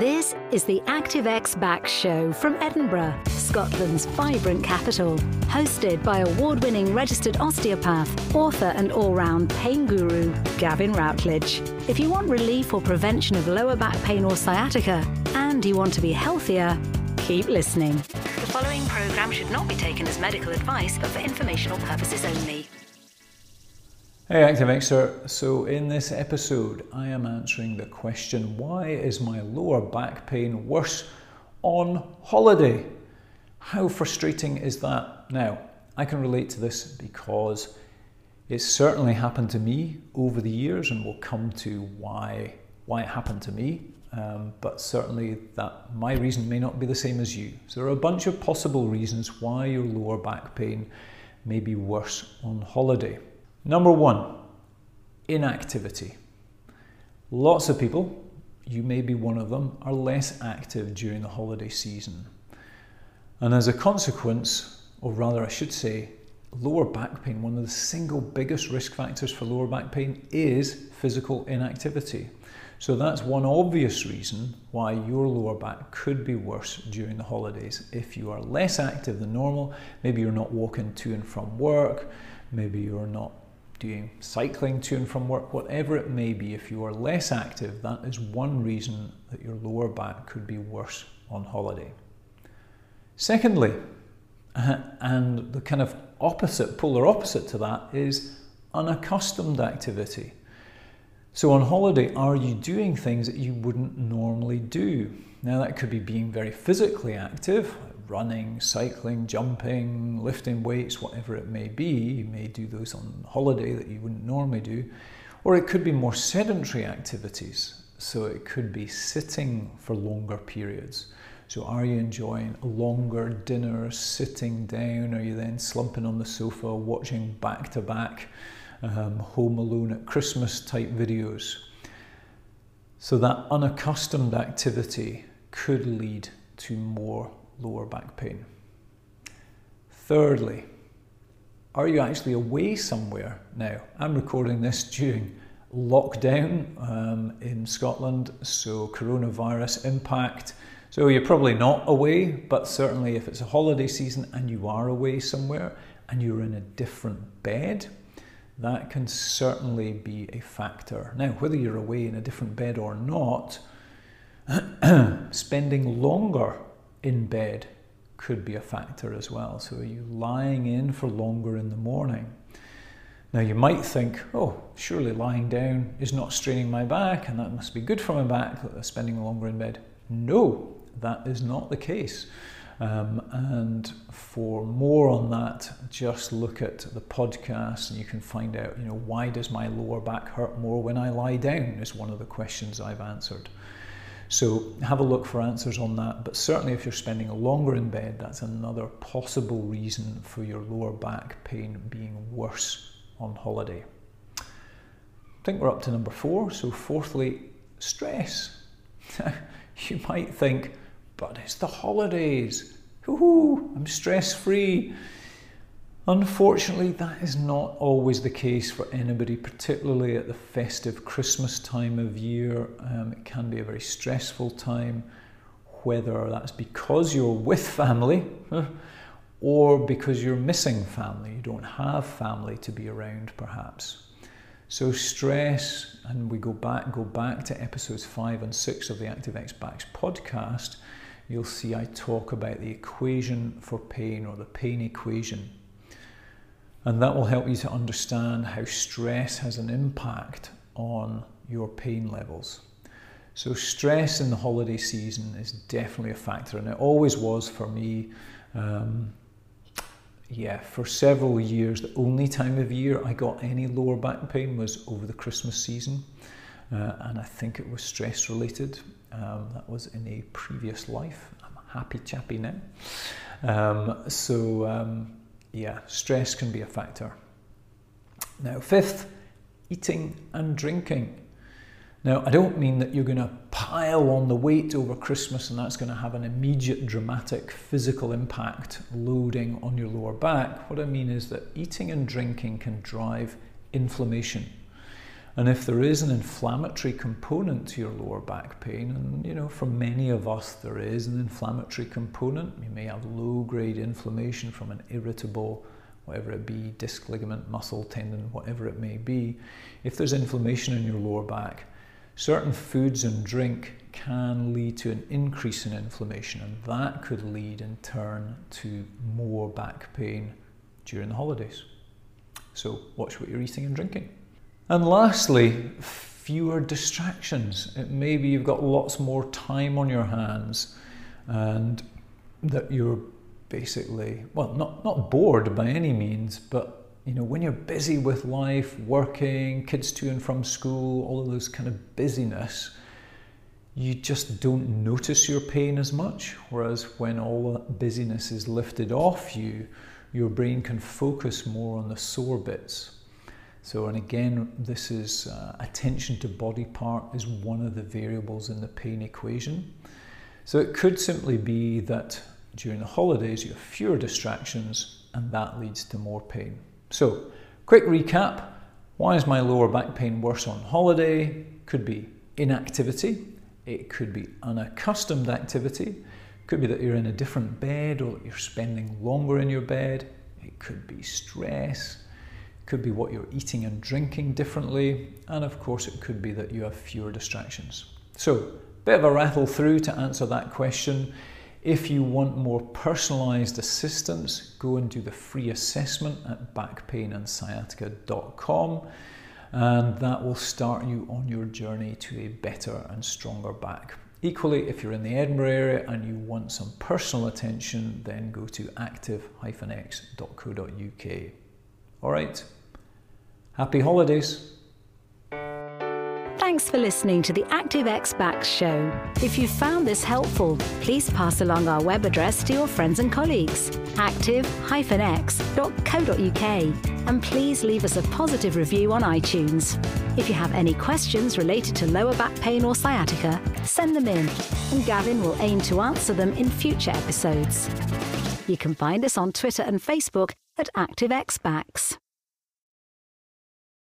This is the ActiveX Back Show from Edinburgh, Scotland's vibrant capital. Hosted by award winning registered osteopath, author, and all round pain guru, Gavin Routledge. If you want relief or prevention of lower back pain or sciatica, and you want to be healthier, keep listening. The following programme should not be taken as medical advice, but for informational purposes only. Hey ActiveXer, so in this episode I am answering the question why is my lower back pain worse on holiday? How frustrating is that? Now, I can relate to this because it's certainly happened to me over the years and we'll come to why, why it happened to me. Um, but certainly that my reason may not be the same as you. So there are a bunch of possible reasons why your lower back pain may be worse on holiday. Number one, inactivity. Lots of people, you may be one of them, are less active during the holiday season. And as a consequence, or rather, I should say, lower back pain, one of the single biggest risk factors for lower back pain is physical inactivity. So that's one obvious reason why your lower back could be worse during the holidays. If you are less active than normal, maybe you're not walking to and from work, maybe you're not doing cycling to and from work, whatever it may be, if you are less active, that is one reason that your lower back could be worse on holiday. Secondly, and the kind of opposite, polar opposite to that, is unaccustomed activity. So on holiday, are you doing things that you wouldn't normally do? Now, that could be being very physically active, running, cycling, jumping, lifting weights, whatever it may be. You may do those on holiday that you wouldn't normally do. Or it could be more sedentary activities. So it could be sitting for longer periods. So are you enjoying a longer dinner sitting down? Are you then slumping on the sofa watching back to back Home Alone at Christmas type videos? So that unaccustomed activity could lead to more lower back pain. Thirdly, are you actually away somewhere now? I'm recording this during lockdown um, in Scotland, so coronavirus impact. So you're probably not away, but certainly if it's a holiday season and you are away somewhere and you're in a different bed, that can certainly be a factor. Now, whether you're away in a different bed or not, spending longer in bed could be a factor as well. So, are you lying in for longer in the morning? Now, you might think, oh, surely lying down is not straining my back and that must be good for my back, spending longer in bed. No, that is not the case. Um, and for more on that, just look at the podcast and you can find out, you know, why does my lower back hurt more when I lie down is one of the questions I've answered. So have a look for answers on that. But certainly, if you're spending longer in bed, that's another possible reason for your lower back pain being worse on holiday. I think we're up to number four. So, fourthly, stress. you might think, but it's the holidays. Woohoo, I'm stress free. Unfortunately, that is not always the case for anybody, particularly at the festive Christmas time of year. Um, it can be a very stressful time, whether that's because you're with family or because you're missing family. You don't have family to be around, perhaps. So stress, and we go back go back to episodes five and six of the ActiveX Backs podcast. You'll see I talk about the equation for pain or the pain equation and that will help you to understand how stress has an impact on your pain levels. So, stress in the holiday season is definitely a factor, and it always was for me. Um, yeah, for several years, the only time of year I got any lower back pain was over the Christmas season, uh, and I think it was stress related. Um, that was in a previous life. I'm a happy chappy now. Um, so, um, yeah, stress can be a factor. Now, fifth, eating and drinking. Now, I don't mean that you're going to pile on the weight over Christmas and that's going to have an immediate dramatic physical impact loading on your lower back. What I mean is that eating and drinking can drive inflammation. And if there is an inflammatory component to your lower back pain, and you know, for many of us there is an inflammatory component, you may have low grade inflammation from an irritable, whatever it be, disc, ligament, muscle, tendon, whatever it may be. If there's inflammation in your lower back, certain foods and drink can lead to an increase in inflammation, and that could lead in turn to more back pain during the holidays. So, watch what you're eating and drinking. And lastly, fewer distractions. It maybe you've got lots more time on your hands and that you're basically, well, not, not bored by any means, but you know, when you're busy with life, working, kids to and from school, all of those kind of busyness, you just don't notice your pain as much. Whereas when all that busyness is lifted off you, your brain can focus more on the sore bits. So, and again, this is uh, attention to body part is one of the variables in the pain equation. So, it could simply be that during the holidays you have fewer distractions and that leads to more pain. So, quick recap why is my lower back pain worse on holiday? Could be inactivity, it could be unaccustomed activity, could be that you're in a different bed or that you're spending longer in your bed, it could be stress could be what you're eating and drinking differently, and of course, it could be that you have fewer distractions. So, bit of a rattle through to answer that question. If you want more personalised assistance, go and do the free assessment at backpainandsciatica.com, and that will start you on your journey to a better and stronger back. Equally, if you're in the Edinburgh area and you want some personal attention, then go to active-x.co.uk. All right. Happy holidays. Thanks for listening to the ActiveX Back Show. If you found this helpful, please pass along our web address to your friends and colleagues, active-x.co.uk, and please leave us a positive review on iTunes. If you have any questions related to lower back pain or sciatica, send them in, and Gavin will aim to answer them in future episodes. You can find us on Twitter and Facebook at ActiveX Backs.